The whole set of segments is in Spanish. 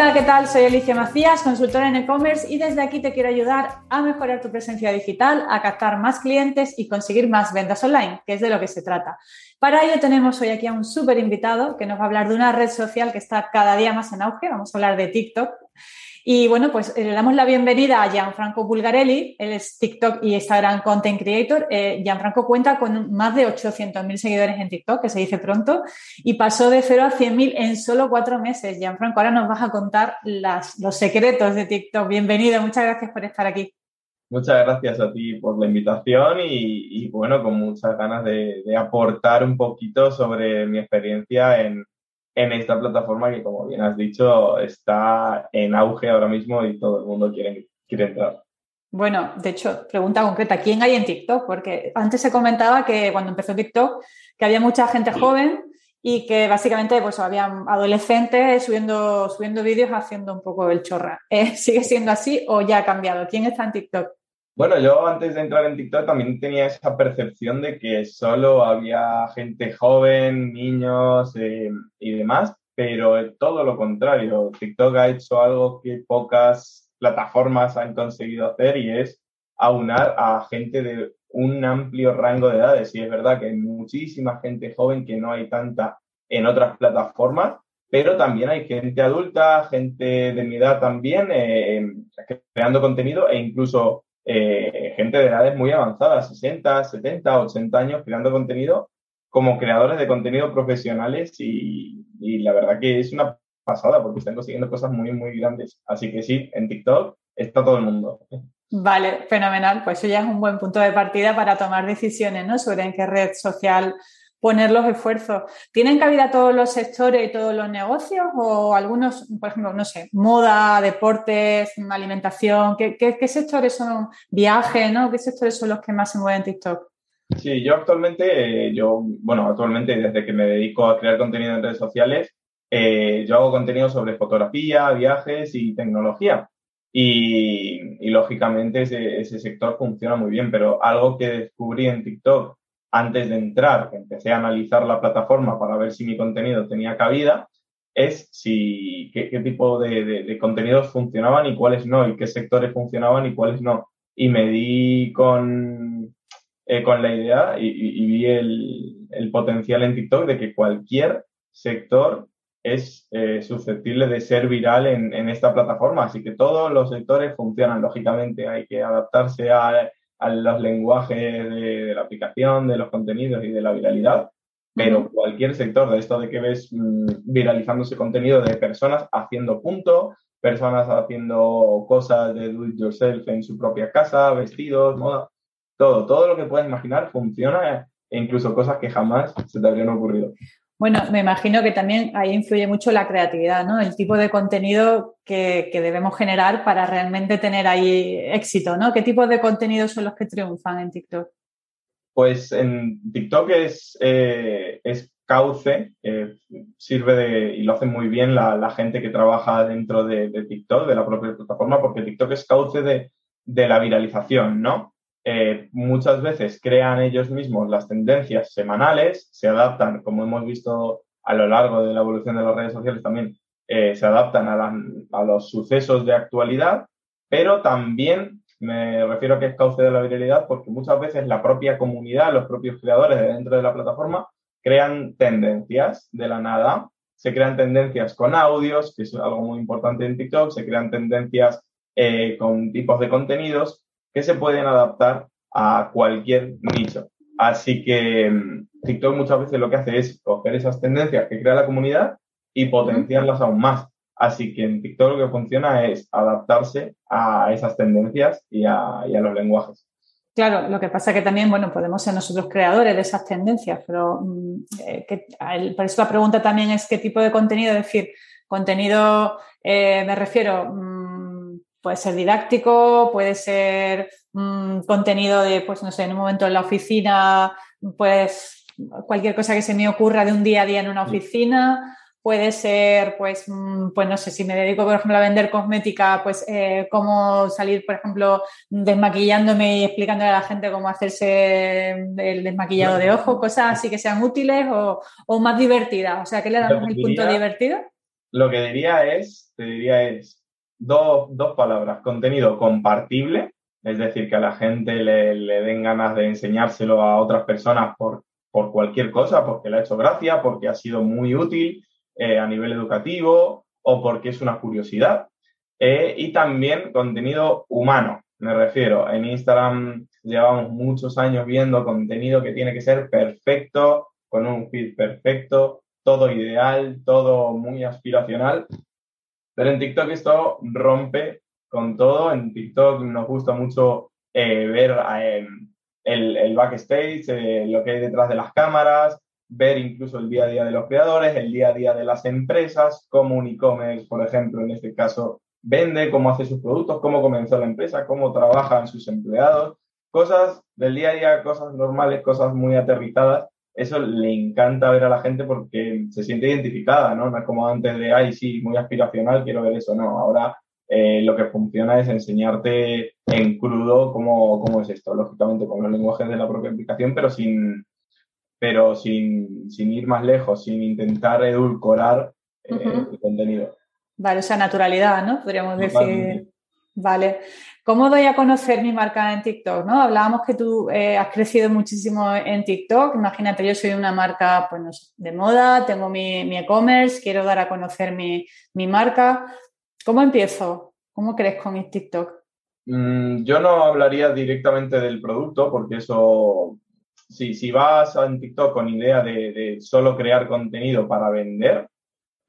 Hola, ¿qué tal? Soy Alicia Macías, consultora en e-commerce y desde aquí te quiero ayudar a mejorar tu presencia digital, a captar más clientes y conseguir más ventas online, que es de lo que se trata. Para ello tenemos hoy aquí a un súper invitado que nos va a hablar de una red social que está cada día más en auge. Vamos a hablar de TikTok. Y bueno, pues eh, le damos la bienvenida a Gianfranco Bulgarelli, él es TikTok y Instagram Content Creator. Eh, Gianfranco cuenta con más de 800.000 seguidores en TikTok, que se dice pronto, y pasó de 0 a 100.000 en solo cuatro meses. Gianfranco, ahora nos vas a contar los secretos de TikTok. Bienvenido, muchas gracias por estar aquí. Muchas gracias a ti por la invitación y, bueno, con muchas ganas de aportar un poquito sobre mi experiencia en, en esta plataforma que, como bien has dicho, está en auge ahora mismo y todo el mundo quiere, quiere entrar. Bueno, de hecho, pregunta concreta, ¿quién hay en TikTok? Porque antes se comentaba que cuando empezó TikTok, que había mucha gente joven y que básicamente pues había adolescentes subiendo, subiendo vídeos haciendo un poco el chorra. ¿Eh? ¿Sigue siendo así o ya ha cambiado? ¿Quién está en TikTok? Bueno, yo antes de entrar en TikTok también tenía esa percepción de que solo había gente joven, niños eh, y demás, pero todo lo contrario. TikTok ha hecho algo que pocas plataformas han conseguido hacer y es aunar a gente de un amplio rango de edades. Y es verdad que hay muchísima gente joven que no hay tanta en otras plataformas, pero también hay gente adulta, gente de mi edad también, eh, creando contenido e incluso eh, gente de edades muy avanzadas, 60, 70, 80 años, creando contenido como creadores de contenido profesionales y, la verdad que es una pasada porque están consiguiendo cosas muy, muy grandes. Así que sí, en TikTok está todo el mundo. Vale, fenomenal. Pues eso ya es un buen punto de partida para tomar decisiones ¿no? sobre en qué red social poner los esfuerzos. ¿Tienen cabida todos los sectores y todos los negocios o algunos, por ejemplo, no sé, moda, deportes, alimentación? ¿Qué, sectores son? Viaje, ¿no? ¿Qué sectores son los que más se mueven en TikTok? Sí, yo actualmente, eh, yo, bueno, actualmente desde que me dedico a crear contenido en redes sociales, eh, yo hago contenido sobre fotografía, viajes y tecnología. Y, lógicamente ese sector funciona muy bien, pero algo que descubrí en TikTok antes de entrar, empecé a analizar la plataforma para ver si mi contenido tenía cabida, es si qué, tipo de, contenidos funcionaban y cuáles no, y qué sectores funcionaban y cuáles no. Y me di con, eh, con la idea y, vi el, potencial en TikTok de que cualquier sector es eh, susceptible de ser viral en, en, esta plataforma. Así que todos los sectores funcionan, lógicamente, hay que adaptarse a a los lenguajes de, la aplicación, de los contenidos y de la viralidad, pero cualquier sector de esto de que ves mm, viralizándose contenido de personas haciendo punto, personas haciendo cosas de do it yourself en su propia casa, vestidos, moda, todo, todo lo que puedas imaginar funciona e incluso cosas que jamás se te habrían ocurrido. Bueno, me imagino que también ahí influye mucho la creatividad, ¿no? El tipo de contenido que, debemos generar para realmente tener ahí éxito, ¿no? ¿Qué tipo de contenidos son los que triunfan en TikTok? Pues en TikTok es, eh, es cauce, eh, sirve de, y lo hace muy bien la, gente que trabaja dentro de, de, TikTok, de la propia plataforma, porque TikTok es cauce de, de la viralización, ¿no? Eh, muchas veces crean ellos mismos las tendencias semanales, se adaptan, como hemos visto a lo largo de la evolución de las redes sociales también, eh, se adaptan a, los sucesos de actualidad, pero también me refiero a que es cauce de la viralidad porque muchas veces la propia comunidad, los propios creadores de dentro de la plataforma, crean tendencias de la nada. Se crean tendencias con audios, que es algo muy importante en TikTok, se crean tendencias eh, con tipos de contenidos que se pueden adaptar a cualquier nicho. Así que mm, TikTok muchas veces lo que hace es coger esas tendencias que crea la comunidad y potenciarlas aún más. Así que en TikTok lo que funciona es adaptarse a esas tendencias y a, los lenguajes. Claro, lo que pasa es que también, bueno, podemos ser nosotros creadores de esas tendencias, pero mm, eh, por eso la pregunta también es qué tipo de contenido, es decir, contenido, eh, me refiero, mm, puede ser didáctico, puede ser mm, contenido de, pues no sé, en un momento en la oficina, pues cualquier cosa que se me ocurra de un día a día en una oficina. Puede ser, pues, mm, pues no sé, si me dedico, por ejemplo, a vender cosmética, pues eh, cómo salir, por ejemplo, desmaquillándome y explicándole a la gente cómo hacerse el desmaquillado de ojo, cosas así que sean útiles o, o más divertidas. O sea, ¿qué le damos el punto divertido? lo que diría es, te diría es dos, dos palabras, contenido compartible, es decir, que a la gente le, le den ganas de enseñárselo a otras personas por, por cualquier cosa, porque le ha hecho gracia, porque ha sido muy útil eh, a nivel educativo o porque es una curiosidad. Eh, y también contenido humano, me refiero. En Instagram llevamos muchos años viendo contenido que tiene que ser perfecto, con un feed perfecto, todo ideal, todo muy aspiracional. Pero en TikTok esto rompe con todo. En TikTok nos gusta mucho eh, ver el, el, backstage, lo que hay detrás de las cámaras, ver incluso el día a día de los creadores, el día a día de las empresas, cómo un e-commerce, por ejemplo, en este caso, vende, cómo hace sus productos, cómo comenzó la empresa, cómo trabajan sus empleados, cosas del día a día, cosas normales, cosas muy aterrizadas. Eso le encanta ver a la gente porque se siente identificada, ¿no? No es como antes de, ay, sí, muy aspiracional, quiero ver eso. No, ahora eh, lo que funciona es enseñarte en crudo cómo, cómo es esto, lógicamente con los lenguajes de la propia aplicación, pero sin, pero sin, sin ir más lejos, sin intentar edulcorar eh, el contenido. Vale, o sea, naturalidad, ¿no? Podríamos decir. Vale. ¿Cómo doy a conocer mi marca en TikTok? ¿no? Hablábamos que tú eh, has crecido muchísimo en TikTok. Imagínate, yo soy una marca pues, de moda, tengo mi e-commerce, quiero dar a conocer mi, mi, marca. ¿Cómo empiezo? ¿Cómo crezco mi TikTok? Mm, yo no hablaría directamente del producto porque eso si, si vas en TikTok con idea de, solo crear contenido para vender,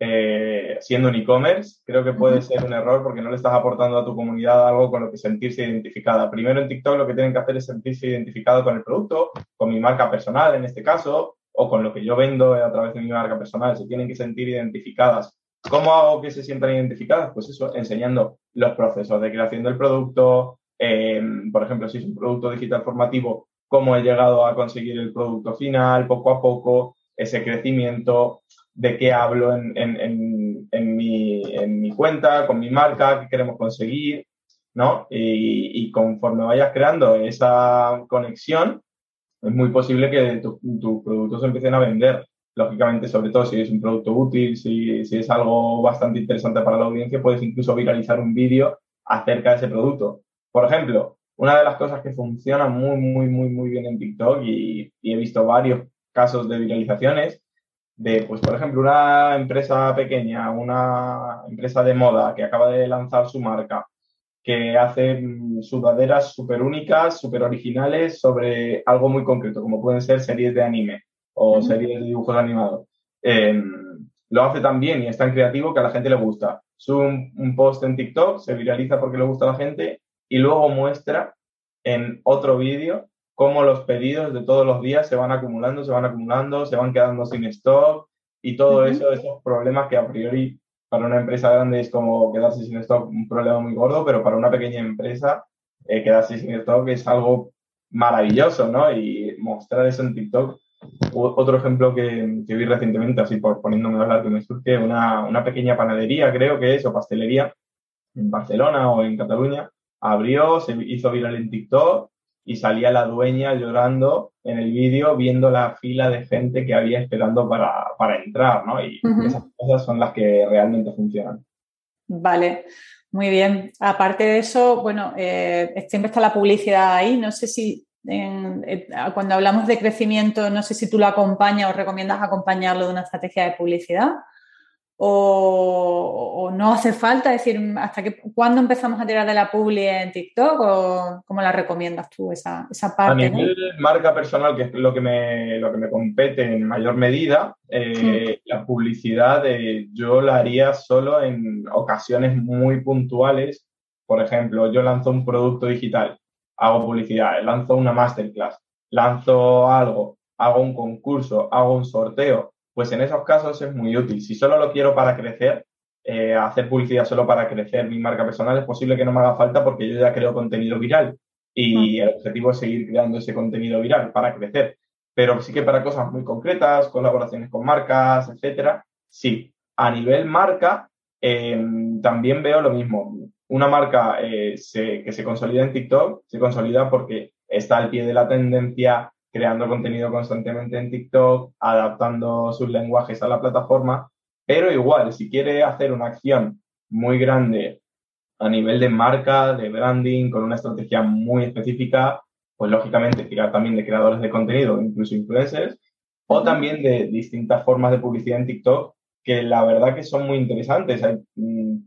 eh, siendo un e-commerce, creo que puede ser un error porque no le estás aportando a tu comunidad algo con lo que sentirse identificada. Primero en TikTok lo que tienen que hacer es sentirse identificado con el producto, con mi marca personal en este caso, o con lo que yo vendo a través de mi marca personal. Se tienen que sentir identificadas. ¿Cómo hago que se sientan identificadas? Pues eso, enseñando los procesos de creación del producto. Eh, por ejemplo, si es un producto digital formativo, cómo he llegado a conseguir el producto final, poco a poco, ese crecimiento, de qué hablo en, en, en, mi, en mi, cuenta, con mi marca, qué queremos conseguir, ¿no? Y, y conforme vayas creando esa conexión, es muy posible que tus productos empiecen a vender. Lógicamente, sobre todo si es un producto útil, si, si es algo bastante interesante para la audiencia, puedes incluso viralizar un vídeo acerca de ese producto. Por ejemplo, una de las cosas que funciona muy, muy, muy, muy bien en TikTok y, he visto varios casos de viralizaciones de, pues, por ejemplo, una empresa pequeña, una empresa de moda que acaba de lanzar su marca, que hace mm, sudaderas súper únicas, súper originales sobre algo muy concreto, como pueden ser series de anime o series de dibujos animados. Em, lo hace tan bien y es tan creativo que a la gente le gusta. Sube un, un post en TikTok, se viraliza porque le gusta a la gente y luego muestra en otro vídeo cómo los pedidos de todos los días se van acumulando, se van acumulando, se van quedando sin stock y todo eso, esos problemas que a priori para una empresa grande es como quedarse sin stock un problema muy gordo, pero para una pequeña empresa eh, quedarse sin stock es algo maravilloso, ¿no? Y mostrar eso en TikTok. Otro ejemplo que, vi recientemente, así por poniéndome a hablar que me surge, una, una pequeña panadería, creo que es, o pastelería, en Barcelona o en Cataluña, abrió, se hizo viral en TikTok y salía la dueña llorando en el vídeo viendo la fila de gente que había esperando para, entrar, ¿no? Y esas cosas son las que realmente funcionan. Vale, muy bien. Aparte de eso, bueno, eh, siempre está la publicidad ahí. No sé si eh, cuando hablamos de crecimiento, no sé si tú lo acompañas o recomiendas acompañarlo de una estrategia de publicidad o, no hace falta? Es decir, ¿hasta que, cuándo empezamos a tirar de la publi en TikTok o cómo la recomiendas tú esa, esa parte? A nivel marca personal, que es lo que me, lo que me compete en mayor medida, eh, la publicidad eh, yo la haría solo en ocasiones muy puntuales. Por ejemplo, yo lanzo un producto digital, hago publicidad, lanzo una masterclass, lanzo algo, hago un concurso, hago un sorteo, pues en esos casos es muy útil. Si solo lo quiero para crecer, eh, hacer publicidad solo para crecer mi marca personal, es posible que no me haga falta porque yo ya creo contenido viral y el objetivo es seguir creando ese contenido viral para crecer. Pero sí que para cosas muy concretas, colaboraciones con marcas, etcétera, sí. A nivel marca, em, también veo lo mismo. Una marca eh, que se consolida en TikTok se consolida porque está al pie de la tendencia, creando contenido constantemente en TikTok, adaptando sus lenguajes a la plataforma, pero igual, si quiere hacer una acción muy grande a nivel de marca, de branding, con una estrategia muy específica, pues lógicamente tirar también de creadores de contenido, incluso influencers, o también de distintas formas de publicidad en TikTok que la verdad que son muy interesantes. Hay, mm,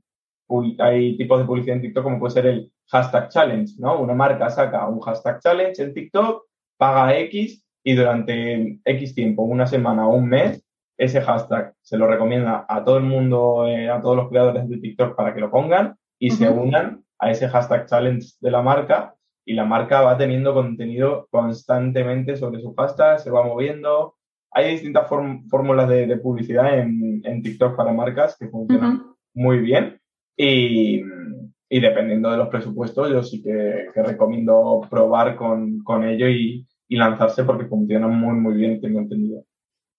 hay tipos de publicidad en TikTok como puede ser el hashtag challenge, ¿no? Una marca saca un hashtag challenge en TikTok, paga X y durante X tiempo, una semana o un mes, ese hashtag se lo recomienda a todo el mundo, eh, a todos los creadores de TikTok para que lo pongan y se unan a ese hashtag challenge de la marca y la marca va teniendo contenido constantemente sobre su hashtag, se va moviendo. Hay distintas fórmulas de, publicidad en, TikTok para marcas que funcionan muy bien y, dependiendo de los presupuestos yo sí que, recomiendo probar con, ello y, lanzarse porque funcionan muy, muy bien, tengo entendido.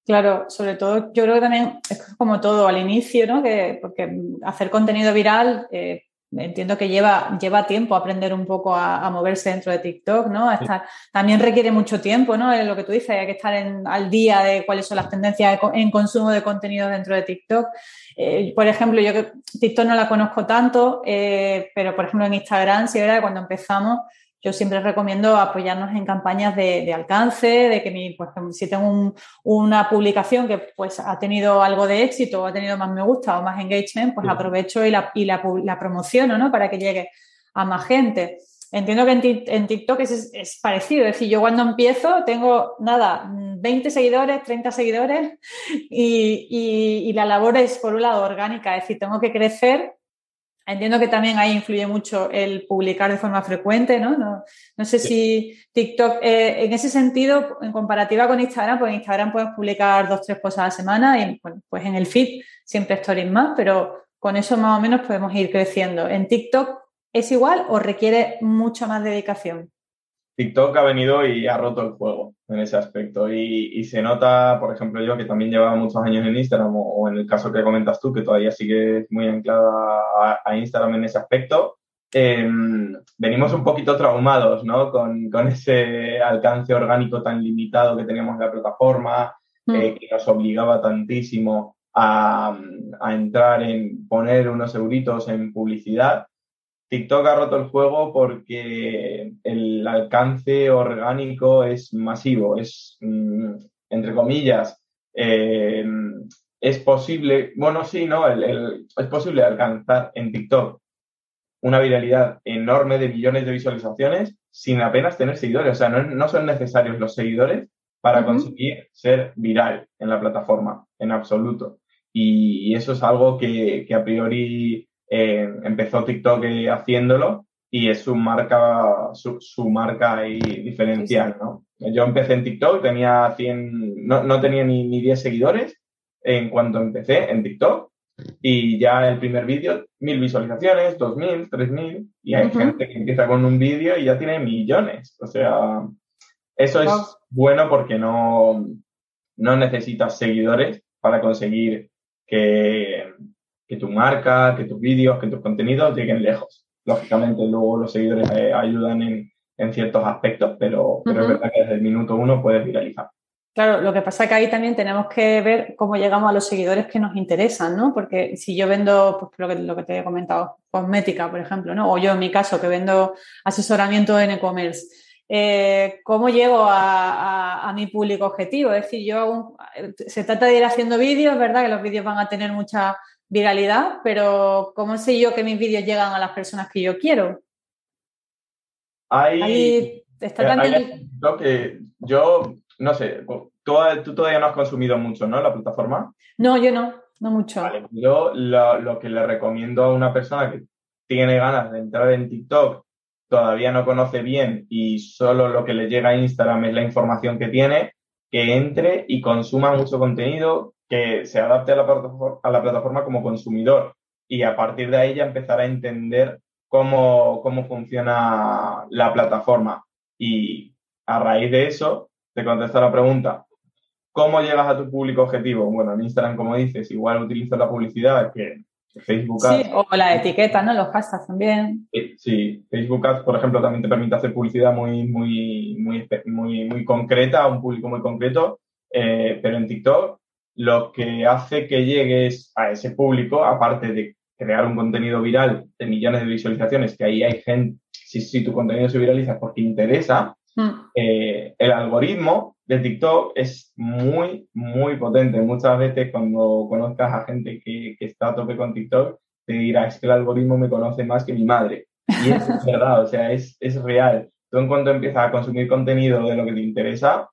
Claro, sobre todo yo creo que también es como todo al inicio, ¿no? Que, porque hacer contenido viral eh, entiendo que lleva, lleva tiempo aprender un poco a, moverse dentro de TikTok, ¿no? también requiere mucho tiempo, ¿no? Es lo que tú dices, hay que estar al día de cuáles son las tendencias en consumo de contenido dentro de TikTok. Eh, por ejemplo, yo que TikTok no la conozco tanto, eh, pero por ejemplo en Instagram, sí, era cuando empezamos, yo siempre recomiendo apoyarnos en campañas de, alcance, de que mi, ejemplo, si tengo una publicación que pues ha tenido algo de éxito o ha tenido más me gusta o más engagement, pues aprovecho y la, y la, promociono, ¿no? Para que llegue a más gente. Entiendo que en, TikTok es, parecido, es decir, yo cuando empiezo tengo nada, 20 seguidores, 30 seguidores y, y, y la labor es por un lado orgánica, es decir, tengo que crecer Entiendo que también ahí influye mucho el publicar de forma frecuente, ¿no? No, no sé si TikTok, eh, en ese sentido, en comparativa con Instagram, pues en Instagram puedes publicar dos, tres cosas a la semana y pues en el feed siempre stories más, pero con eso más o menos podemos ir creciendo. ¿En TikTok es igual o requiere mucha más dedicación? TikTok ha venido y ha roto el juego en ese aspecto. Y, se nota, por ejemplo, yo que también llevaba muchos años en Instagram, o, en el caso que comentas tú, que todavía sigue muy anclada a, Instagram en ese aspecto, em, venimos un poquito traumados, ¿no? Con, ese alcance orgánico tan limitado que teníamos en la plataforma, mm. eh, que nos obligaba tantísimo a, a entrar en poner unos euritos en publicidad TikTok ha roto el juego porque el alcance orgánico es masivo, es, mm, entre comillas, eh, es posible, bueno, sí, ¿no? es posible alcanzar en TikTok una viralidad enorme de millones de visualizaciones sin apenas tener seguidores. O sea, no, son necesarios los seguidores para conseguir ser viral en la plataforma, en absoluto. Y, eso es algo que a priori eh, empezó TikTok haciéndolo y es su marca, su, marca diferencial, ¿no? Yo empecé en TikTok, tenía 100, no, tenía ni, ni 10 seguidores en cuanto empecé en TikTok y ya el primer vídeo, mil visualizaciones, dos mil, tres mil, y hay gente que empieza con un vídeo y ya tiene millones. O sea, eso es bueno porque no, no necesitas seguidores para conseguir que, que tu marca, que tus vídeos, que tus contenidos lleguen lejos. Lógicamente, luego los seguidores eh, ayudan en, ciertos aspectos, pero, pero es verdad que desde el minuto uno puedes viralizar. Claro, lo que pasa es que ahí también tenemos que ver cómo llegamos a los seguidores que nos interesan, ¿no? Porque si yo vendo, pues lo que, lo que te he comentado, cosmética, por ejemplo, ¿no? O yo en mi caso, que vendo asesoramiento en e-commerce, eh, ¿cómo llego a, a, mi público objetivo? Es decir, yo se trata de ir haciendo vídeos, ¿verdad? Que los vídeos van a tener mucha viralidad, pero ¿cómo sé yo que mis vídeos llegan a las personas que yo quiero? Ahí, está también... que yo, no sé, tú, todavía no has consumido mucho, ¿no? La plataforma. No, yo no, no mucho. yo lo, que le recomiendo a una persona que tiene ganas de entrar en TikTok, todavía no conoce bien y solo lo que le llega a Instagram es la información que tiene, que entre y consuma mucho contenido, que se adapte a la, a la plataforma como consumidor y a partir de ahí ya empezar a entender cómo, cómo funciona la plataforma. Y a raíz de eso, te contesto la pregunta, ¿cómo llegas a tu público objetivo? Bueno, en Instagram, como dices, igual utilizo la publicidad que Facebook Ads. Sí, o la etiqueta, ¿no? Los hashtags también. Sí, Facebook Ads, por ejemplo, también te permite hacer publicidad muy, muy, muy, muy, muy concreta a un público muy concreto, eh, pero en TikTok lo que hace que llegues a ese público, aparte de crear un contenido viral de millones de visualizaciones, que ahí hay gente, si, si tu contenido se viraliza porque interesa, mm. eh, el algoritmo de TikTok es muy, muy potente. Muchas veces cuando conozcas a gente que, que está a tope con TikTok, te dirá, es que el algoritmo me conoce más que mi madre. Y es verdad, o sea, es, es real. Tú en cuanto empiezas a consumir contenido de lo que te interesa,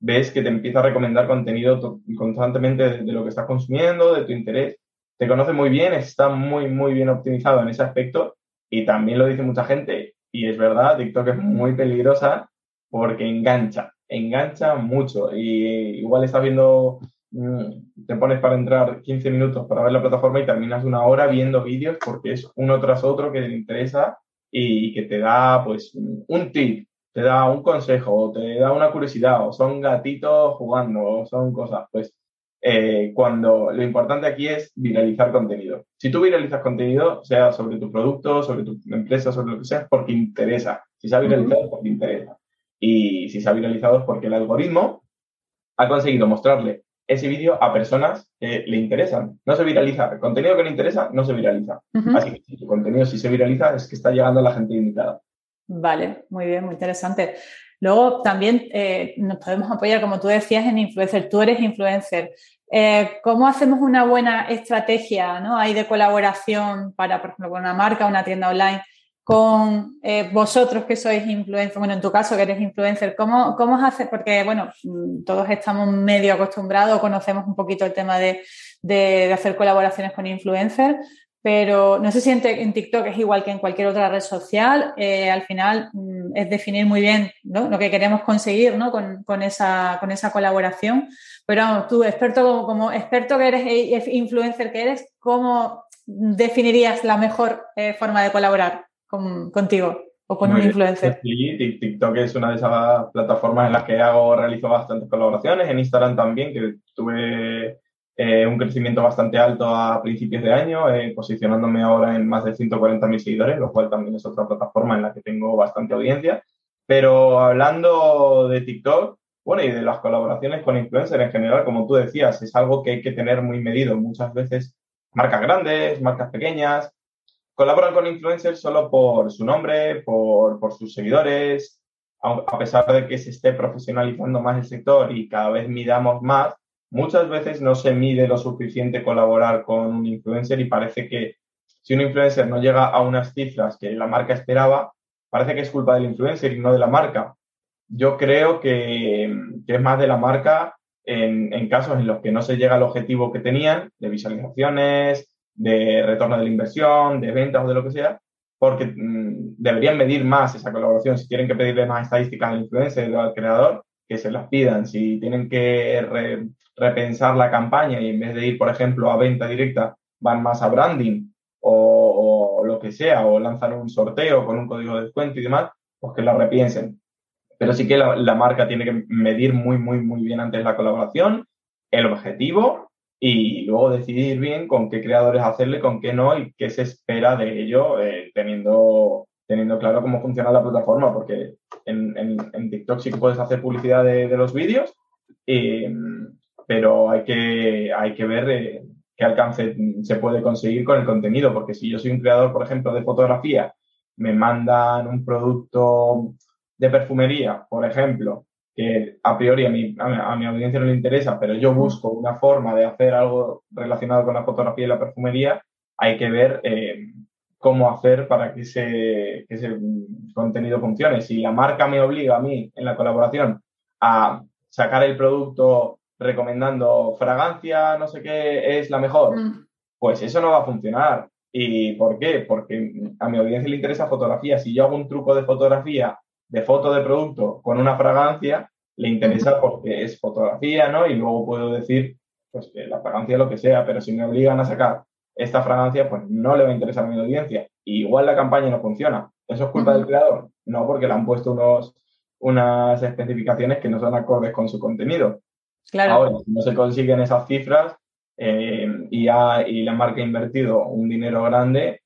ves que te empieza a recomendar contenido constantemente de, lo que estás consumiendo, de tu interés. Te conoce muy bien, está muy, muy bien optimizado en ese aspecto y también lo dice mucha gente. Y es verdad, TikTok es muy peligrosa porque engancha, engancha mucho. Y igual estás viendo, mm, te pones para entrar 15 minutos para ver la plataforma y terminas una hora viendo vídeos porque es uno tras otro que te interesa y que te da pues un tip te da un consejo, o te da una curiosidad, o son gatitos jugando, o son cosas, pues eh, cuando lo importante aquí es viralizar contenido. Si tú viralizas contenido, sea sobre tu producto, sobre tu empresa, sobre lo que sea, es porque interesa. Si se ha viralizado es porque interesa. Y si se ha viralizado es porque el algoritmo ha conseguido mostrarle ese vídeo a personas que le interesan. No se viraliza. El contenido que le interesa no se viraliza. Así que si tu contenido sí se viraliza es que está llegando a la gente indicada. Vale, muy bien, muy interesante. Luego también eh, nos podemos apoyar, como tú decías, en influencer. Tú eres influencer. Eh, ¿Cómo hacemos una buena estrategia ¿no? Hay de colaboración para, por ejemplo, con una marca, una tienda online, con eh, vosotros que sois influencer, bueno, en tu caso que eres influencer, ¿cómo, cómo haces? Porque, bueno, mm, todos estamos medio acostumbrados, conocemos un poquito el tema de, de hacer colaboraciones con influencers, pero no sé si en, TikTok es igual que en cualquier otra red social. Eh, al final mm, es definir muy bien lo que queremos conseguir con, esa, con esa colaboración. Pero tú, experto como, experto que eres e influencer que eres, ¿cómo definirías la mejor eh, forma de colaborar contigo o con un influencer? Sí, TikTok es una de esas plataformas en las que hago, realizo bastantes colaboraciones. En Instagram también, que tuve eh, un crecimiento bastante alto a principios de año, eh, posicionándome ahora en más de 140.000 seguidores, lo cual también es otra plataforma en la que tengo bastante audiencia. Pero hablando de TikTok, bueno, y de las colaboraciones con influencers en general, como tú decías, es algo que hay que tener muy medido. Muchas veces marcas grandes, marcas pequeñas, colaboran con influencers solo por su nombre, por, por sus seguidores, a pesar de que se esté profesionalizando más el sector y cada vez midamos más, muchas veces no se mide lo suficiente colaborar con un influencer y parece que si un influencer no llega a unas cifras que la marca esperaba, parece que es culpa del influencer y no de la marca. Yo creo que, es más de la marca en, casos en los que no se llega al objetivo que tenían de visualizaciones, de retorno de la inversión, de ventas o de lo que sea, porque mm, deberían medir más esa colaboración. Si tienen que pedirle más estadísticas al influencer o al creador, que se las pidan. Si tienen que repensar la campaña y en vez de ir, por ejemplo, a venta directa, van más a branding o, lo que sea, o lanzan un sorteo con un código de descuento y demás, pues que la repiensen. Pero sí que la, marca tiene que medir muy, muy, muy bien antes la colaboración, el objetivo y luego decidir bien con qué creadores hacerle, con qué no y qué se espera de ello, eh, teniendo, teniendo claro cómo funciona la plataforma, porque en, TikTok sí que puedes hacer publicidad de, los vídeos, y, pero hay que, hay que ver eh, qué alcance se puede conseguir con el contenido, porque si yo soy un creador, por ejemplo, de fotografía, me mandan un producto de perfumería, por ejemplo, que a priori a mi, a mi, audiencia no le interesa, pero yo busco una forma de hacer algo relacionado con la fotografía y la perfumería, hay que ver eh, cómo hacer para que ese, que ese contenido funcione. Si la marca me obliga a mí en la colaboración a sacar el producto recomendando fragancia, no sé qué, es la mejor, mm. pues eso no va a funcionar. ¿Y por qué? Porque a mi audiencia le interesa fotografía. Si yo hago un truco de fotografía, de foto de producto con una fragancia, le interesa porque es fotografía, ¿no? Y luego puedo decir, pues que la fragancia lo que sea, pero si me obligan a sacar esta fragancia, pues no le va a interesar a mi audiencia. igual la campaña no funciona. ¿Eso es culpa del creador? No, porque le han puesto unos, unas especificaciones que no son acordes con su contenido. Ahora, si no se consiguen esas cifras eh, y, y la marca ha invertido un dinero grande,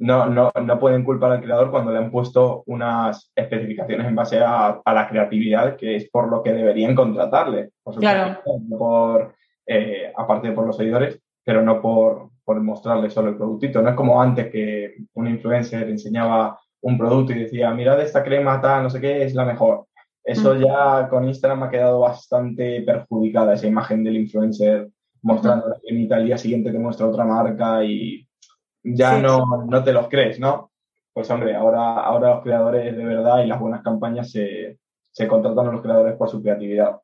no, no, no, pueden culpar al creador cuando le han puesto unas especificaciones en base a, la creatividad, que es por lo que deberían contratarle. Por, claro. por eh, aparte por los seguidores, pero no por, por mostrarles solo el productito. No es como antes que un influencer enseñaba un producto y decía, mirad esta crema tal, no sé qué, es la mejor. Eso ya con Instagram ha quedado bastante perjudicada, esa imagen del influencer mostrando al día siguiente te muestra otra marca y ya no, no te los crees, ¿no? Pues hombre, ahora, ahora los creadores de verdad y las buenas campañas se, se contratan a los creadores por su creatividad.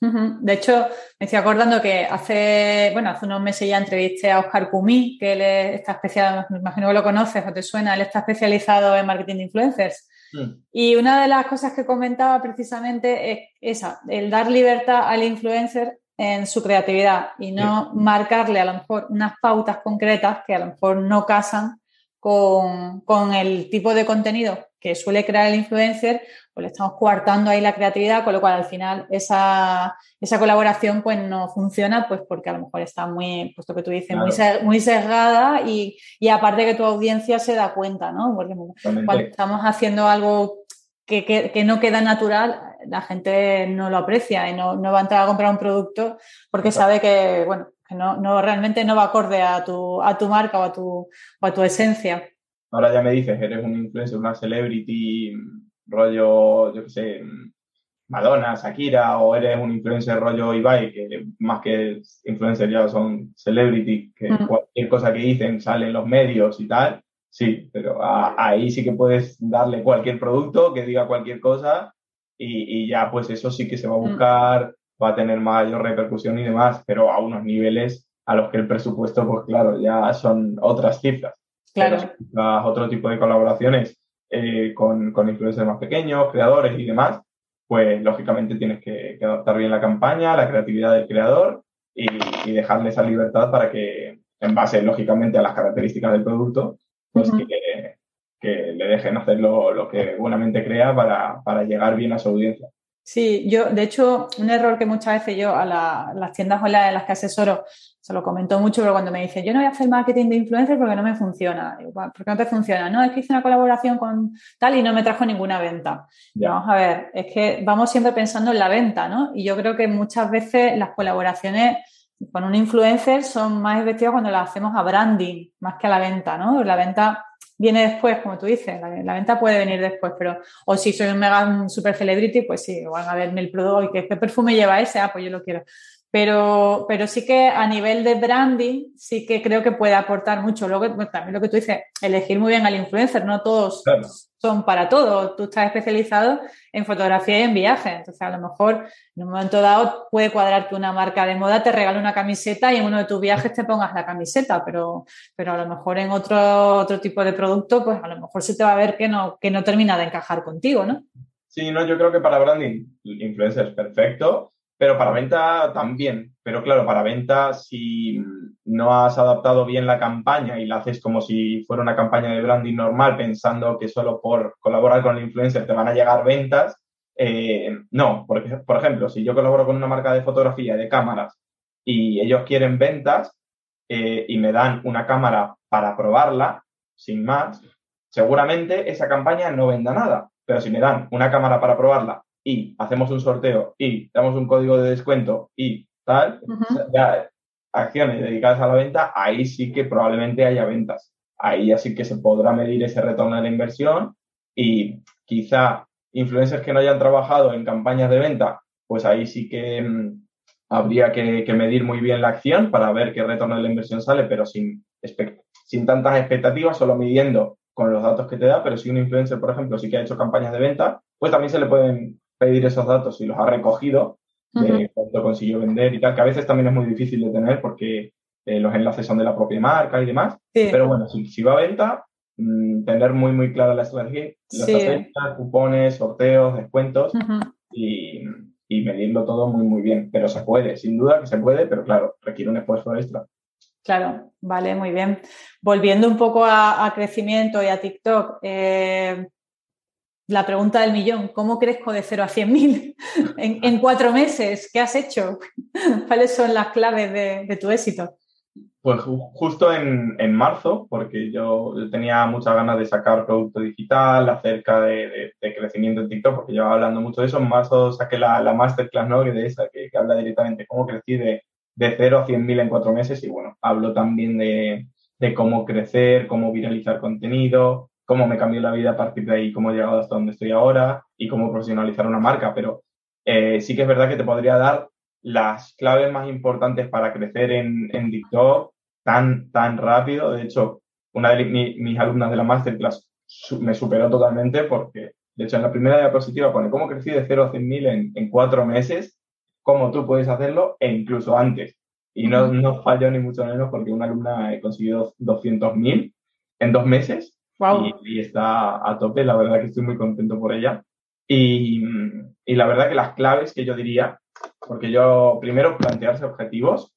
De hecho, me estoy acordando que hace, bueno, hace unos meses ya entrevisté a Oscar Cumí, que él está especializado, me imagino que lo conoces o te suena, él está especializado en marketing de influencers. Mm. Y una de las cosas que comentaba precisamente es esa, el dar libertad al influencer en su creatividad y no marcarle a lo mejor unas pautas concretas que a lo mejor no casan con, con el tipo de contenido que suele crear el influencer pues le estamos coartando ahí la creatividad, con lo cual al final esa, esa colaboración pues no funciona, pues porque a lo mejor está muy, puesto que tú dices, muy, muy sesgada y, y, aparte que tu audiencia se da cuenta, ¿no? Porque cuando estamos haciendo algo que, que, no queda natural, la gente no lo aprecia y no, no va a entrar a comprar un producto porque sabe que, bueno, que no, no, realmente no va acorde a tu, a tu marca o a tu, o a tu esencia. Ahora ya me dices, eres un influencer, una celebrity rollo, yo qué sé, Madonna, Shakira, o eres un influencer rollo Ibai, que más que influencer ya son celebrity, que mm. cualquier cosa que dicen sale en los medios y tal, sí, pero ahí sí que puedes darle cualquier producto que diga cualquier cosa y, ya pues eso sí que se va a mm. buscar, va a tener mayor repercusión y demás, pero a unos niveles a los que el presupuesto, pues claro, ya son otras cifras. Claro. otro tipo de colaboraciones eh, con, con, influencers más pequeños, creadores y demás, pues lógicamente tienes que, adaptar bien la campaña, la creatividad del creador y, dejarle esa libertad para que, en base lógicamente a las características del producto, pues que, que, le dejen hacer lo, que buenamente crea para, para llegar bien a su audiencia. Sí, yo, de hecho, un error que muchas veces yo a las tiendas online en las que asesoro, se lo comento mucho, pero cuando me dice, yo no voy a hacer marketing de influencer porque no me funciona. ¿Por qué no te funciona? No, es que hice una colaboración con tal y no me trajo ninguna venta. Vamos a ver, es que vamos siempre pensando en la venta, ¿no? Y yo creo que muchas veces las colaboraciones con un influencer son más efectivas cuando las hacemos a branding, más que a la venta, ¿no? La venta viene después, como tú dices, la, venta puede venir después, pero o si soy un mega super celebrity, pues sí, van a verme el producto y qué perfume lleva ese, ah, pues yo lo quiero. Pero, pero sí que a nivel de branding, sí que creo que puede aportar mucho. Luego, también lo que tú dices, elegir muy bien al influencer, no todos son para todo. Tú estás especializado en fotografía y en viaje. Entonces, a lo mejor en un momento dado puede cuadrar que una marca de moda te regale una camiseta y en uno de tus viajes te pongas la camiseta, pero, pero a lo mejor en otro, otro tipo de producto, pues a lo mejor se te va a ver que no, que no termina de encajar contigo, ¿no? Sí, no, yo creo que para branding, influencer es perfecto pero para venta también. Pero claro, para venta, si no has adaptado bien la campaña y la haces como si fuera una campaña de branding normal, pensando que solo por colaborar con el influencer te van a llegar ventas, eh, no, porque, por ejemplo, si yo colaboro con una marca de fotografía, de cámaras, y ellos quieren ventas eh, y me dan una cámara para probarla, sin más, seguramente esa campaña no venda nada. Pero si me dan una cámara para probarla y hacemos un sorteo y damos un código de descuento y tal, ya acciones dedicadas a la venta, ahí sí que probablemente haya ventas. Ahí ya sí que se podrá medir ese retorno de la inversión y quizá influencers que no hayan trabajado en campañas de venta, pues ahí sí que mm, habría que, medir muy bien la acción para ver qué retorno de la inversión sale, pero sin, sin tantas expectativas, solo midiendo con los datos que te da, pero si un influencer, por ejemplo, sí que ha hecho campañas de venta, pues también se le pueden pedir esos datos y los ha recogido de cuánto consiguió vender y tal, que a veces también es muy difícil de tener porque eh, los enlaces son de la propia marca y demás. Pero bueno, si, va a venta, mm, tener muy, muy clara la estrategia, las cupones, sorteos, descuentos y, y, medirlo todo muy, muy bien. Pero se puede, sin duda que se puede, pero claro, requiere un esfuerzo extra. Claro, vale, muy bien. Volviendo un poco a, crecimiento y a TikTok, eh, la pregunta del millón, ¿cómo crezco de 0 a 100.000 en, en cuatro meses? ¿Qué has hecho? ¿Cuáles son las claves de, tu éxito? Pues justo en, marzo, porque yo, tenía muchas ganas de sacar producto digital acerca de, crecimiento en TikTok, porque llevaba hablando mucho de eso. En marzo saqué la, la masterclass ¿no? de esa, que, habla directamente cómo crecí de, de 0 a 100.000 en cuatro meses y bueno, hablo también de, de cómo crecer, cómo viralizar contenido, cómo me cambió la vida a partir de ahí, cómo he llegado hasta donde estoy ahora y cómo profesionalizar una marca. Pero eh, sí que es verdad que te podría dar las claves más importantes para crecer en, en TikTok tan, tan rápido. De hecho, una de mis alumnas de la masterclass me superó totalmente porque, de hecho, en la primera diapositiva pone cómo crecí de 0 a 100.000 en, en cuatro meses, cómo tú puedes hacerlo e incluso antes. Y no, no falló ni mucho menos porque una alumna conseguido 200.000 en dos meses y, está a tope. La verdad que estoy muy contento por ella. Y, la verdad que las claves que yo diría, porque yo primero plantearse objetivos,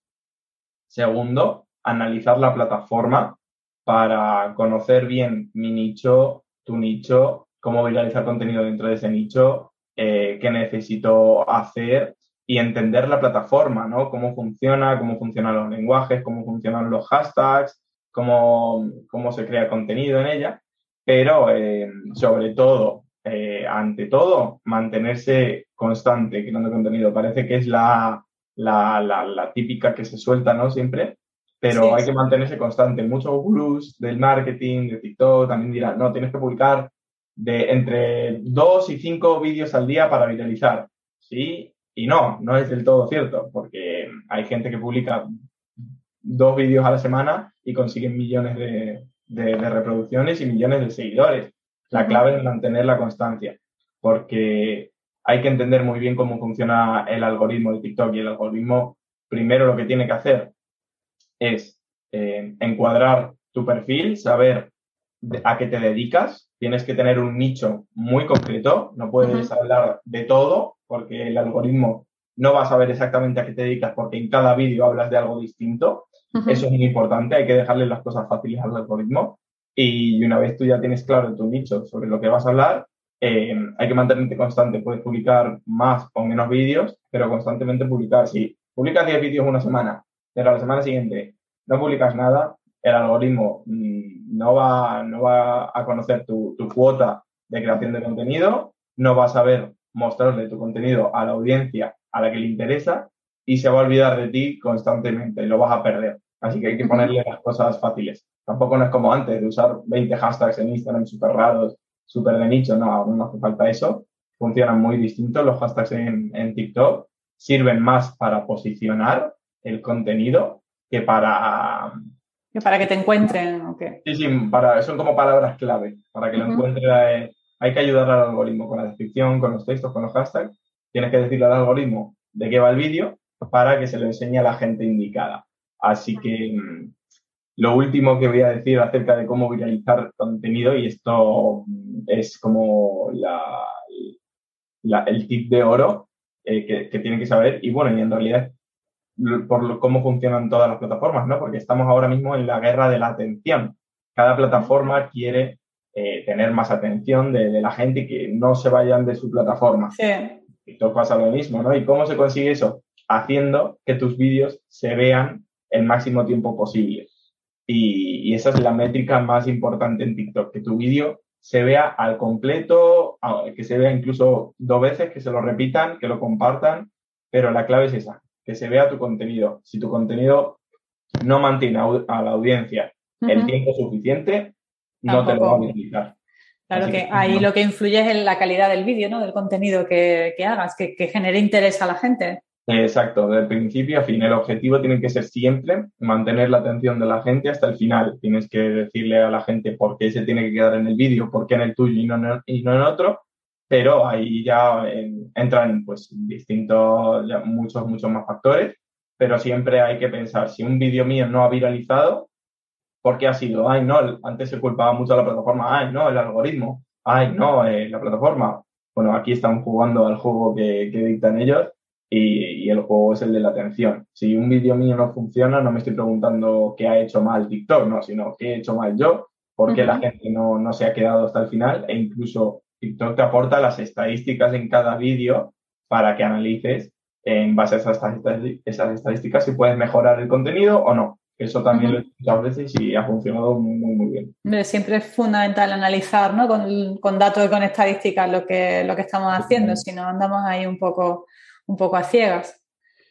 segundo, analizar la plataforma para conocer bien mi nicho, tu nicho, cómo viralizar contenido dentro de ese nicho, eh, qué necesito hacer y entender la plataforma, ¿no? Cómo funciona, cómo funcionan los lenguajes, cómo funcionan los hashtags, cómo, cómo se crea contenido en ella, pero eh, sobre todo, eh, ante todo, mantenerse constante creando contenido. Parece que es la, la, la, típica que se suelta, ¿no? Siempre, pero hay que mantenerse constante. Muchos gurús del marketing, de TikTok, también dirán, no, tienes que publicar de entre dos y cinco vídeos al día para viralizar. Sí, y no, no es del todo cierto, porque hay gente que publica dos vídeos a la semana y consiguen millones de, reproducciones y millones de seguidores. La clave es mantener la constancia, porque hay que entender muy bien cómo funciona el algoritmo de TikTok y el algoritmo primero lo que tiene que hacer es eh, encuadrar tu perfil, saber a qué te dedicas, tienes que tener un nicho muy concreto, no puedes hablar de todo porque el algoritmo no va a saber exactamente a qué te dedicas porque en cada vídeo hablas de algo distinto. Eso es muy importante, hay que dejarle las cosas fáciles al algoritmo. Y una vez tú ya tienes claro tu nicho sobre lo que vas a hablar, eh, hay que mantenerte constante. Puedes publicar más o menos vídeos, pero constantemente publicar. Si publicas 10 vídeos una semana, pero la semana siguiente no publicas nada, el algoritmo mm, no, va, no va a conocer tu, tu cuota de creación de contenido, no va a saber mostrarle tu contenido a la audiencia a la que le interesa y se va a olvidar de ti constantemente, lo vas a perder. Así que hay que ponerle las cosas fáciles. Tampoco no es como antes de usar 20 hashtags en Instagram súper raros, súper de nicho, no, no hace falta eso. Funcionan muy distintos los hashtags en, en TikTok. Sirven más para posicionar el contenido que para... Que para que te encuentren, ¿o qué? Sí, sí, para, son como palabras clave, para que lo encuentre. hay que ayudar al algoritmo con la descripción, con los textos, con los hashtags. Tienes que decirle al algoritmo de qué va el vídeo para que se lo enseñe a la gente indicada. Así que mm, lo último que voy a decir acerca de cómo viralizar contenido, y esto mm, es como la, el tip de oro eh, que, que tienen que saber, y bueno, y en realidad por cómo funcionan todas las plataformas, ¿no? Porque estamos ahora mismo en la guerra de la atención. Cada plataforma quiere eh, tener más atención de, de, la gente y que no se vayan de su plataforma. Sí. Todo pasa lo mismo, ¿no? ¿Y cómo se consigue eso? Haciendo que tus vídeos se vean el máximo tiempo posible. Y, y, esa es la métrica más importante en TikTok, que tu vídeo se vea al completo, que se vea incluso dos veces, que se lo repitan, que lo compartan, pero la clave es esa, que se vea tu contenido. Si tu contenido no mantiene a la audiencia el tiempo suficiente, no te lo va a utilizar. Claro que, ahí lo que influye es en la calidad del vídeo, ¿no? Del contenido que, hagas, que, genere interés a la gente. Exacto, del principio a fin. El objetivo tiene que ser siempre mantener la atención de la gente hasta el final. Tienes que decirle a la gente por qué se tiene que quedar en el vídeo, por qué en el tuyo y no, y no en otro, pero ahí ya entran pues distintos, muchos, muchos más factores, pero siempre hay que pensar, si un vídeo mío no ha viralizado, ¿por qué ha sido? Ay, no, antes se culpaba mucho a la plataforma, ay, no, el algoritmo, ay, no, eh, la plataforma. Bueno, aquí están jugando al juego que, que dictan ellos y, y, el juego es el de la atención. Si un vídeo mío no funciona, no me estoy preguntando qué ha hecho mal TikTok, no, sino qué he hecho mal yo, por qué la gente no, no se ha quedado hasta el final e incluso TikTok te aporta las estadísticas en cada vídeo para que analices en base a esas, estadísticas si puedes mejorar el contenido o no. Eso también lo he muchas veces y ha funcionado muy, muy, bien. Siempre es fundamental analizar ¿no? con, datos y con estadísticas lo que, lo que estamos haciendo, si no andamos ahí un poco, un poco a ciegas.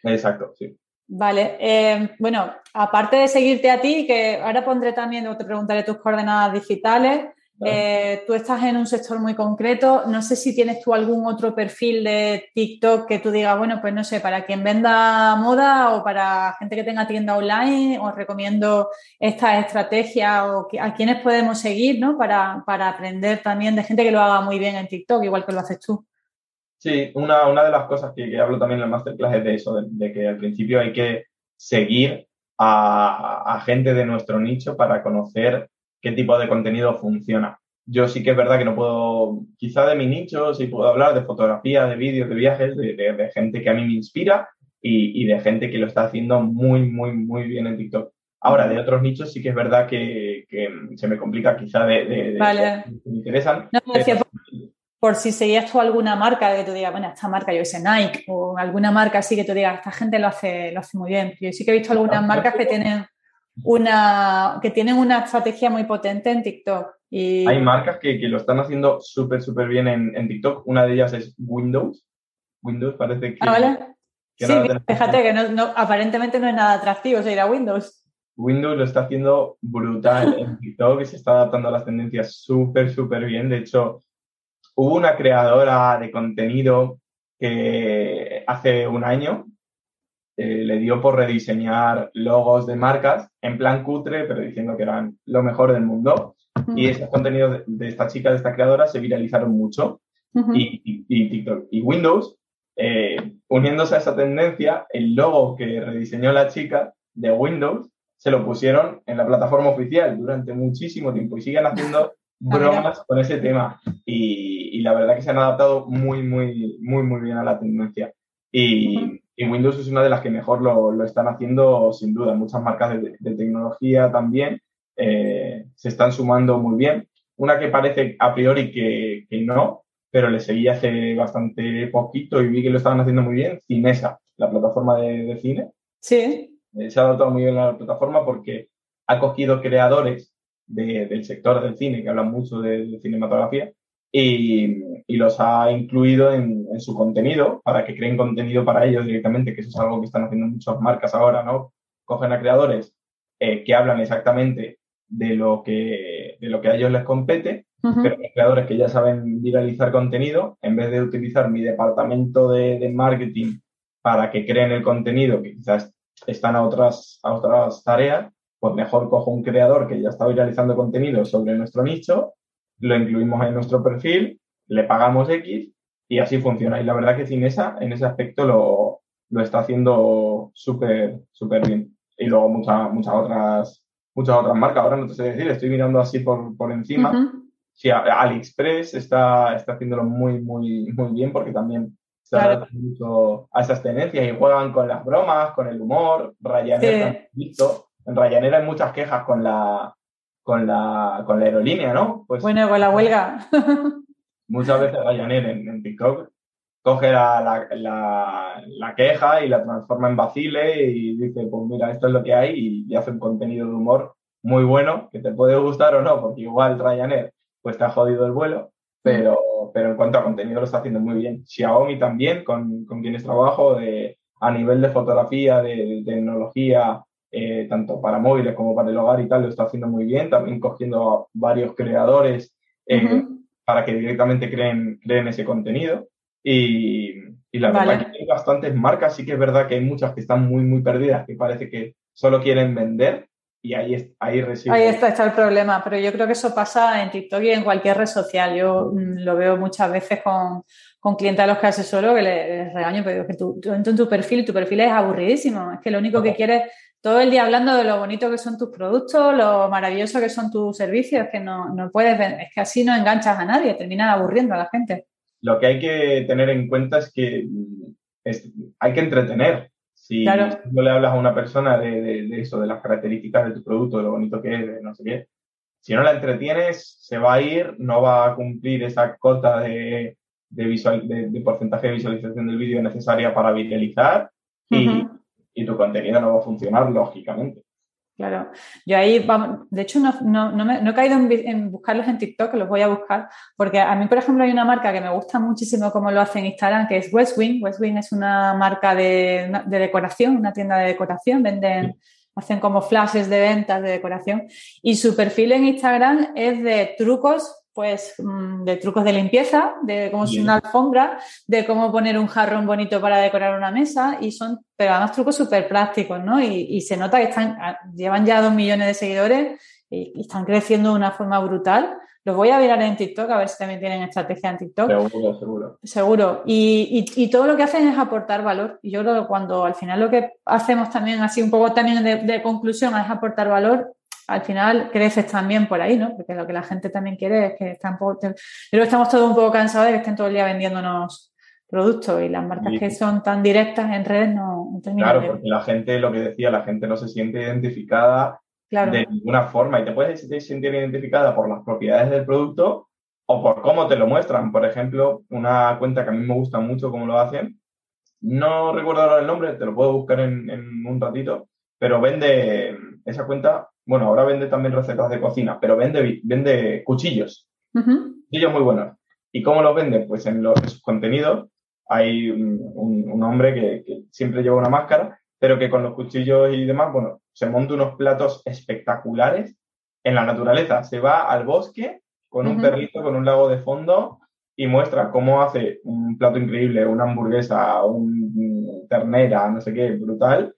Exacto, sí. Vale, eh, bueno, aparte de seguirte a ti, que ahora pondré también, o te preguntaré tus coordenadas digitales, eh, tú estás en un sector muy concreto. No sé si tienes tú algún otro perfil de TikTok que tú digas, bueno, pues no sé, para quien venda moda o para gente que tenga tienda online, os recomiendo esta estrategia o a quienes podemos seguir, ¿no? Para, aprender también de gente que lo haga muy bien en TikTok, igual que lo haces tú. Sí, una, una de las cosas que, hablo también en el masterclass es de eso, de, que al principio hay que seguir a, a gente de nuestro nicho para conocer qué tipo de contenido funciona. Yo sí que es verdad que no puedo, quizá de mi nicho, sí puedo hablar de fotografía, de vídeos, de viajes, de, gente que a mí me inspira y, de gente que lo está haciendo muy, muy, muy bien en TikTok. Ahora, de otros nichos sí que es verdad que, se me complica quizá de, vale. que me interesan. No, decía, por, si seguías tú alguna marca que tú digas, bueno, esta marca, yo sé, Nike, o alguna marca así que tú digas, esta gente lo hace, lo hace muy bien. Yo sí que he visto algunas marcas que tienen una, que tienen una estrategia muy potente en TikTok. Y... Hay marcas que, lo están haciendo súper, súper bien en, TikTok. Una de ellas es Windows. Windows parece que... Ah, ¿vale? sí, fíjate que no, aparentemente no es nada atractivo ir a Windows. Windows lo está haciendo brutal en TikTok y se está adaptando a las tendencias súper, súper bien. De hecho, hubo una creadora de contenido que hace un año eh, le dio por rediseñar logos de marcas en plan cutre, pero diciendo que eran lo mejor del mundo. Y esos contenidos de, esta chica, de esta creadora, se viralizaron mucho. y, TikTok y Windows, eh, uniéndose a esa tendencia, el logo que rediseñó la chica de Windows se lo pusieron en la plataforma oficial durante muchísimo tiempo y siguen haciendo bromas con ese tema. Y, y, la verdad que se han adaptado muy, muy, muy, muy bien a la tendencia. Y, y Windows es una de las que mejor lo, lo están haciendo, sin duda. Muchas marcas de, tecnología también eh, se están sumando muy bien. Una que parece a priori que, que, no, pero le seguí hace bastante poquito y vi que lo estaban haciendo muy bien, Cinesa, la plataforma de, cine. Sí. Eh, se ha adaptado muy bien a la plataforma porque ha cogido creadores del sector del cine que hablan mucho de cinematografía y, los ha incluido en, su contenido para que creen contenido para ellos directamente, que eso es algo que están haciendo muchas marcas ahora, ¿no? Cogen a creadores eh, que hablan exactamente de lo que, de lo que a ellos les compete, pero creadores que ya saben viralizar contenido, en vez de utilizar mi departamento de, de, marketing para que creen el contenido, que quizás están a otras, a otras tareas, pues mejor cojo un creador que ya está viralizando contenido sobre nuestro nicho lo incluimos en nuestro perfil, le pagamos X y así funciona. Y la verdad que Cinesa en ese aspecto lo, lo está haciendo súper, súper bien. Y luego muchas, muchas otras, muchas otras marcas. Ahora no te sé decir, estoy mirando así por, por encima. Sí, AliExpress está, está haciéndolo muy, muy, muy bien porque también se claro. mucho a esas tendencias y juegan con las bromas, con el humor. Ryanair, visto. En Ryanair hay muchas quejas con la, con la, con la aerolínea, ¿no? Pues, bueno, con la huelga. muchas veces Ryanair en, en TikTok coge la, la, la, queja y la transforma en vacile y dice, pues mira, esto es lo que hay y, hace un contenido de humor muy bueno, que te puede gustar o no, porque igual Ryanair pues te ha jodido el vuelo, pero, pero en cuanto a contenido lo está haciendo muy bien. Xiaomi también, con, con quienes trabajo, de, a nivel de fotografía, de tecnología, eh, tanto para móviles como para el hogar y tal, lo está haciendo muy bien, también cogiendo varios creadores eh, para que directamente creen, creen ese contenido. Y, la verdad que hay bastantes marcas, sí que es verdad que hay muchas que están muy, muy perdidas, que parece que solo quieren vender y ahí, ahí reside. Ahí está, está el problema, pero yo creo que eso pasa en TikTok y en cualquier red social. Yo mm, lo veo muchas veces con, con clientes a los que asesoro que les, regaño, pero que tú, en tu perfil, tu perfil es aburridísimo. Es que lo único que quieres todo el día hablando de lo bonito que son tus productos, lo maravilloso que son tus servicios, que no, no puedes es que así no enganchas a nadie, terminan aburriendo a la gente. Lo que hay que tener en cuenta es que hay que entretener. Si no le hablas a una persona de, eso, de las características de tu producto, de lo bonito que es, de no sé qué, si no la entretienes, se va a ir, no va a cumplir esa cota de, visual, de, porcentaje de visualización del vídeo necesaria para viralizar y, y tu contenido no va a funcionar, lógicamente. Claro, yo ahí, vamos, de hecho, no, he caído en, buscarlos en TikTok, los voy a buscar, porque a mí, por ejemplo, hay una marca que me gusta muchísimo como lo hace en Instagram, que es Westwing. Westwing es una marca de, decoración, una tienda de decoración, venden, hacen como flashes de ventas de decoración, y su perfil en Instagram es de trucos pues mm, de trucos de limpieza, de cómo es una alfombra, de cómo poner un jarrón bonito para decorar una mesa y son, pero además trucos súper prácticos, ¿no? Y, se nota que están, ah, llevan ya dos millones de seguidores y, están creciendo de una forma brutal. Los voy a mirar en TikTok a ver si también tienen estrategia en TikTok. Seguro, seguro. Seguro. Y, y, todo lo que hacen es aportar valor. Y yo creo que cuando al final lo que hacemos también, así un poco también de, de conclusión, es aportar valor, al final creces también por ahí, ¿no? Porque lo que la gente también quiere es que están poco, pero estamos todos un poco cansados de que estén todo el día vendiéndonos productos y las marcas que son tan directas en redes no, no terminan. Claro, porque la gente, lo que decía, la gente no se siente identificada de ninguna forma y te puedes sentir identificada por las propiedades del producto o por cómo te lo muestran. Por ejemplo, una cuenta que a mí me gusta mucho cómo lo hacen, no recuerdo ahora el nombre, te lo puedo buscar en, en un ratito, pero vende esa cuenta bueno, ahora vende también recetas de cocina, pero vende, vende cuchillos. Cuchillos muy buenos. ¿Y cómo los vende? Pues en, los, sus contenidos hay un, hombre que, siempre lleva una máscara, pero que con los cuchillos y demás, bueno, se monta unos platos espectaculares en la naturaleza. Se va al bosque con un perrito, con un lago de fondo y muestra cómo hace un plato increíble, una hamburguesa, un ternera, no sé qué, brutal,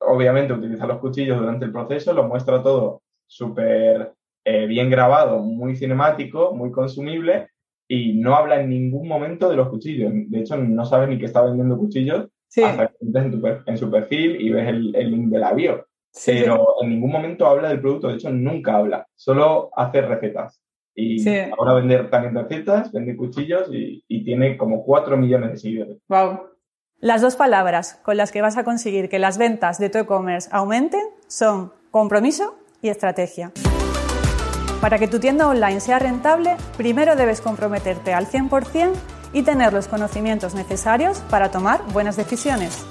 obviamente utiliza los cuchillos durante el proceso, lo muestra todo súper eh, bien grabado, muy cinemático, muy consumible y no habla en ningún momento de los cuchillos. De hecho, no sabes ni que está vendiendo cuchillos hasta que entras en, su perfil y ves el, link de la bio. Pero en ningún momento habla del producto, de hecho, nunca habla, solo hace recetas. Y ahora vende también recetas, vende cuchillos y, y tiene como 4 millones de seguidores. Wow. Las dos palabras con las que vas a conseguir que las ventas de tu e-commerce aumenten son compromiso y estrategia. Para que tu tienda online sea rentable, primero debes comprometerte al 100% y tener los conocimientos necesarios para tomar buenas decisiones.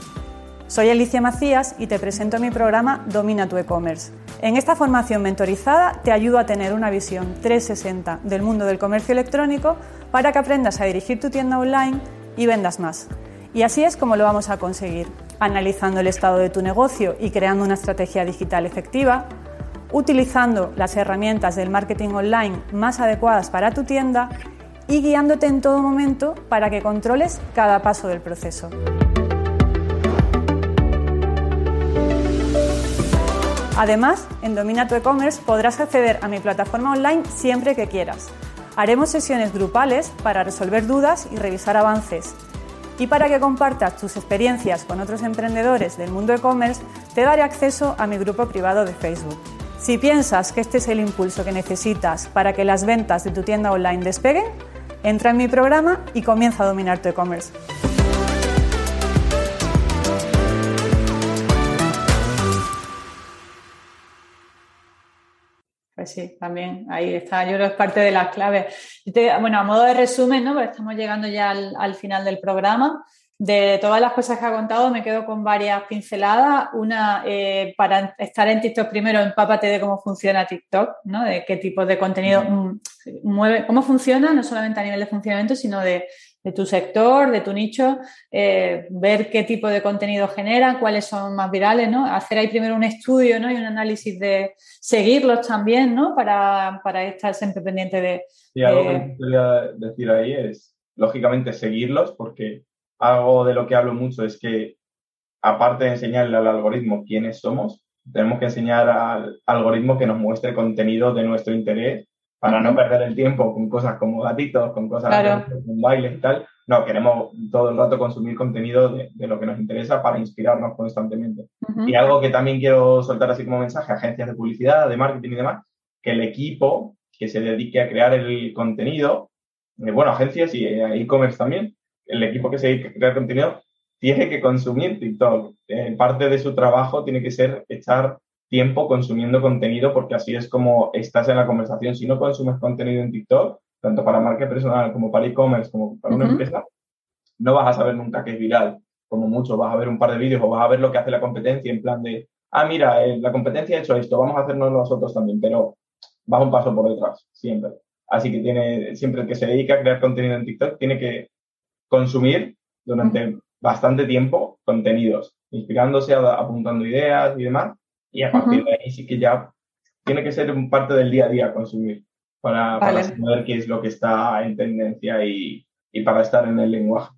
Soy Alicia Macías y te presento mi programa Domina tu e-commerce. En esta formación mentorizada te ayudo a tener una visión 360 del mundo del comercio electrónico para que aprendas a dirigir tu tienda online y vendas más. Y así es como lo vamos a conseguir, analizando el estado de tu negocio y creando una estrategia digital efectiva, utilizando las herramientas del marketing online más adecuadas para tu tienda y guiándote en todo momento para que controles cada paso del proceso. Además, en Domina tu e-commerce podrás acceder a mi plataforma online siempre que quieras. Haremos sesiones grupales para resolver dudas y revisar avances y para que compartas tus experiencias con otros emprendedores del mundo e-commerce, te daré acceso a mi grupo privado de Facebook. Si piensas que este es el impulso que necesitas para que las ventas de tu tienda online despeguen, entra en mi programa y comienza a dominar tu e-commerce. Sí, también ahí está, yo creo que es parte de las claves. bueno, a modo de resumen, ¿no? Porque estamos llegando ya al, final del programa. De todas las cosas que ha contado, me quedo con varias pinceladas. Una, eh, para estar en TikTok, primero empápate de cómo funciona TikTok, ¿no? De qué tipo de contenido mm, mueve, cómo funciona, no solamente a nivel de funcionamiento, sino de de tu sector, de tu nicho, eh, ver qué tipo de contenido generan, cuáles son más virales, ¿no? Hacer ahí primero un estudio, ¿no? Y un análisis de seguirlos también, ¿no? Para, estar siempre pendiente de... Y algo que gustaría decir ahí es, lógicamente, seguirlos, porque algo de lo que hablo mucho es que, aparte de enseñarle al algoritmo quiénes somos, tenemos que enseñar al algoritmo que nos muestre contenido de nuestro interés para no perder el tiempo con cosas como gatitos, con cosas como bailes y tal. No, queremos todo el rato consumir contenido de, lo que nos interesa para inspirarnos constantemente. Y algo que también quiero soltar así como mensaje a agencias de publicidad, de marketing y demás, que el equipo que se dedique a crear el contenido, eh, bueno, agencias y eh, e-commerce también, el equipo que se dedique a crear contenido tiene que consumir TikTok. Eh, parte de su trabajo tiene que ser echar tiempo consumiendo contenido porque así es como estás en la conversación. Si no consumes contenido en TikTok, tanto para marca personal como para e-commerce, como para una empresa, no vas a saber nunca que es viral. Como mucho, vas a ver un par de vídeos o vas a ver lo que hace la competencia en plan de, ah, mira, eh, la competencia ha hecho esto, vamos a hacernos nosotros también, pero va un paso por detrás, siempre. Así que tiene, siempre el que se dedica a crear contenido en TikTok tiene que consumir durante bastante tiempo contenidos, inspirándose, apuntando ideas y demás, y a partir de ahí sí que ya tiene que ser parte del día a día consumir para, saber qué es lo que está en tendencia y, para estar en el lenguaje.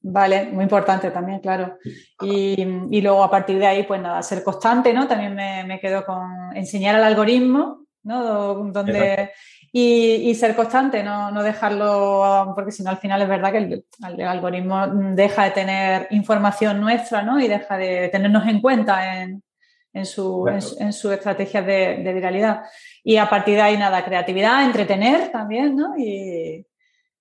Vale, muy importante también, claro. Y, luego a partir de ahí, pues nada, ser constante, ¿no? También me, quedo con enseñar al algoritmo, ¿no? Donde, y, ser constante, ¿no? no dejarlo, porque si no al final es verdad que el, algoritmo deja de tener información nuestra, ¿no? Y deja de tenernos en cuenta en, en, su, en, su estrategia de, viralidad. Y a partir de ahí, nada, creatividad, entretener también, ¿no? Y,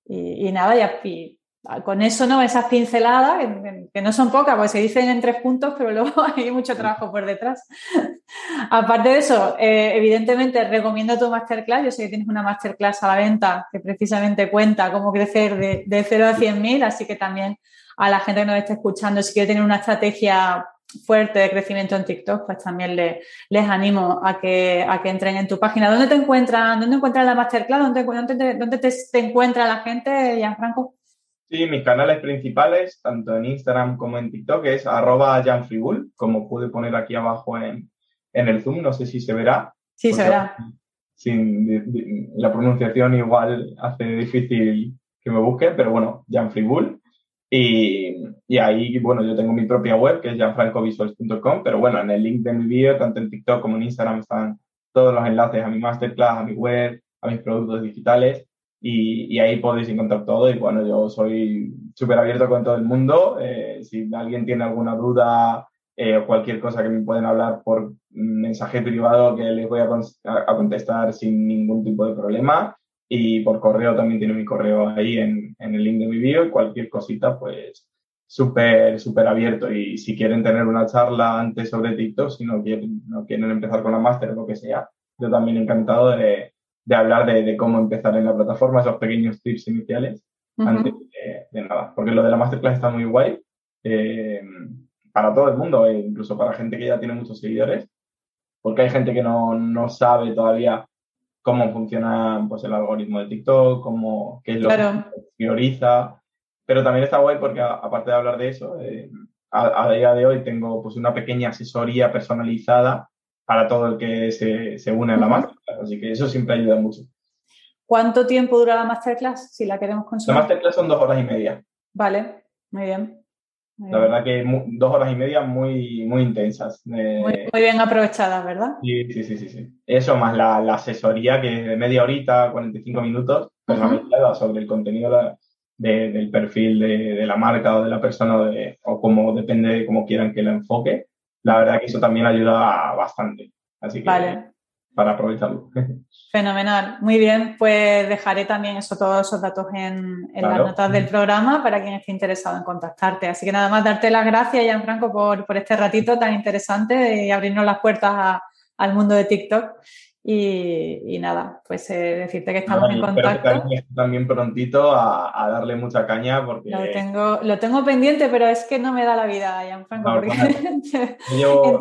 y, nada, y, con eso, ¿no? Esas pinceladas, que, no son pocas, porque se dicen en tres puntos, pero luego hay mucho trabajo por detrás. Aparte de eso, eh, evidentemente recomiendo tu masterclass. Yo sé que tienes una masterclass a la venta que precisamente cuenta cómo crecer de, de 0 a 100.000, así que también a la gente que nos esté escuchando, si quiere tener una estrategia fuerte de crecimiento en TikTok, pues también les animo a que, a que entren en tu página. ¿Dónde te encuentran, dónde encuentran la masterclass? ¿Dónde, dónde, te, encuentra la gente, Gianfranco? Sí, mis canales principales, tanto en Instagram como en TikTok, es arroba Janfribull, como pude poner aquí abajo en, el Zoom, no sé si se verá. Sí, se verá. Sin, la pronunciación igual hace difícil que me busquen, pero bueno, Janfribull. Y, y, ahí, bueno, yo tengo mi propia web, que es gianfrancovisuals.com, pero bueno, en el link de mi vídeo, tanto en TikTok como en Instagram, están todos los enlaces a mi masterclass, a mi web, a mis productos digitales, y, y ahí podéis encontrar todo. Y bueno, yo soy súper abierto con todo el mundo. Eh, si alguien tiene alguna duda eh, o cualquier cosa que me pueden hablar por mensaje privado, que les voy a, a contestar sin ningún tipo de problema y por correo también tiene mi correo ahí en, en el link de mi vídeo y cualquier cosita pues súper, súper abierto. Y si quieren tener una charla antes sobre TikTok, si no quieren, no quieren empezar con la máster o lo que sea, yo también encantado de, de hablar de, de, cómo empezar en la plataforma, esos pequeños tips iniciales antes de, nada, porque lo de la masterclass está muy guay eh, para todo el mundo, e incluso para gente que ya tiene muchos seguidores, porque hay gente que no, no sabe todavía cómo funciona pues, el algoritmo de TikTok, cómo, qué es lo que prioriza. Pero también está guay porque, aparte de hablar de eso, eh, a, día de hoy tengo pues, una pequeña asesoría personalizada para todo el que se, se une a la masterclass. Así que eso siempre ayuda mucho. ¿Cuánto tiempo dura la masterclass si la queremos consumir? La masterclass son dos horas y media. Vale, muy bien. La verdad que dos horas y media muy, muy intensas. Eh, muy, bien aprovechadas, ¿verdad? Sí, sí, sí, sí, Eso más la, asesoría que de media horita, 45 minutos, personalizada sobre el contenido del perfil de, la marca o de la persona o como depende de cómo quieran que la enfoque. La verdad que eso también ayuda bastante. Así que vale para aprovecharlo. Fenomenal, muy bien, pues dejaré también eso, todos esos datos en, las notas del programa para quien esté interesado en contactarte. Así que nada más darte las gracias, Gianfranco, por, por este ratito tan interesante y abrirnos las puertas al mundo de TikTok y, nada, pues eh, decirte que estamos en contacto. también prontito a, darle mucha caña porque... Lo tengo, lo tengo pendiente, pero es que no me da la vida, Gianfranco, porque yo...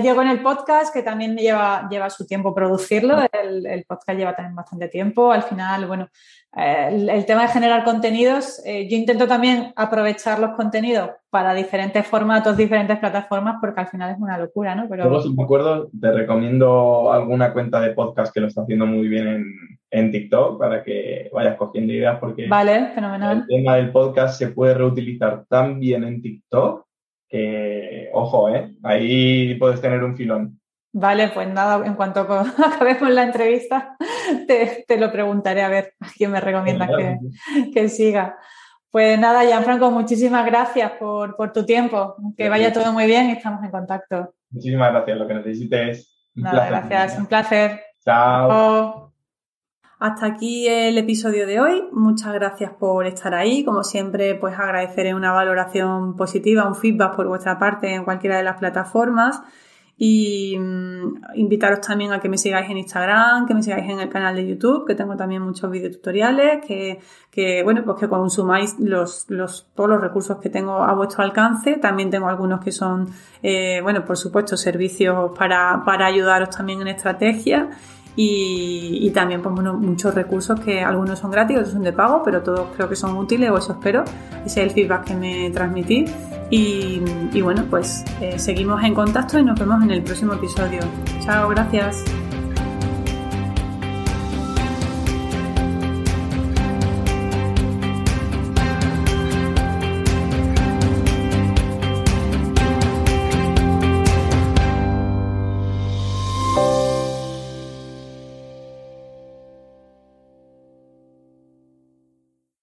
llevo en el podcast, que también lleva, lleva su tiempo producirlo, el, el, podcast lleva también bastante tiempo, al final, bueno, el, tema de generar contenidos, eh, yo intento también aprovechar los contenidos para diferentes formatos, diferentes plataformas, porque al final es una locura, ¿no? Pero... Luego, si me acuerdo, te recomiendo alguna cuenta de podcast que lo está haciendo muy bien en, en TikTok para que vayas cogiendo ideas, porque vale, fenomenal. el tema del podcast se puede reutilizar tan bien en TikTok que, ojo, ¿eh? Ahí puedes tener un filón. Vale, pues nada, en cuanto acabemos la entrevista, te, lo preguntaré a ver a quién me recomiendas que, siga. Pues nada, Gianfranco, muchísimas gracias por, tu tiempo. Que vaya todo muy bien y estamos en contacto. Muchísimas gracias, lo que necesites. nada, gracias, un placer. Chao. Hasta aquí el episodio de hoy. Muchas gracias por estar ahí. Como siempre, pues agradeceré una valoración positiva, un feedback por vuestra parte en cualquiera de las plataformas. Y mm, invitaros también a que me sigáis en Instagram, que me sigáis en el canal de YouTube, que tengo también muchos videotutoriales, que, que bueno, pues que consumáis los, los, todos los recursos que tengo a vuestro alcance. También tengo algunos que son, eh, bueno, por supuesto, servicios para, para ayudaros también en estrategia. Y, también pues, muchos recursos que algunos son gratis, otros son de pago, pero todos creo que son útiles o eso espero. Ese es el feedback que me transmití. Y, bueno, pues eh, seguimos en contacto y nos vemos en el próximo episodio. Chao, gracias.